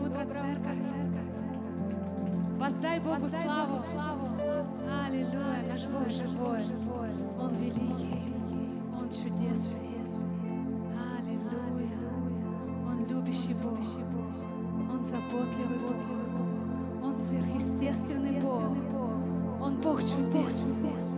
Доброе утро, церковь. Воздай Богу славу. Аллилуйя, наш Бог живой. Он великий, Он чудесный. Аллилуйя. Он любящий Бог. Он заботливый Бог. Он сверхъестественный Бог. Он Бог чудес.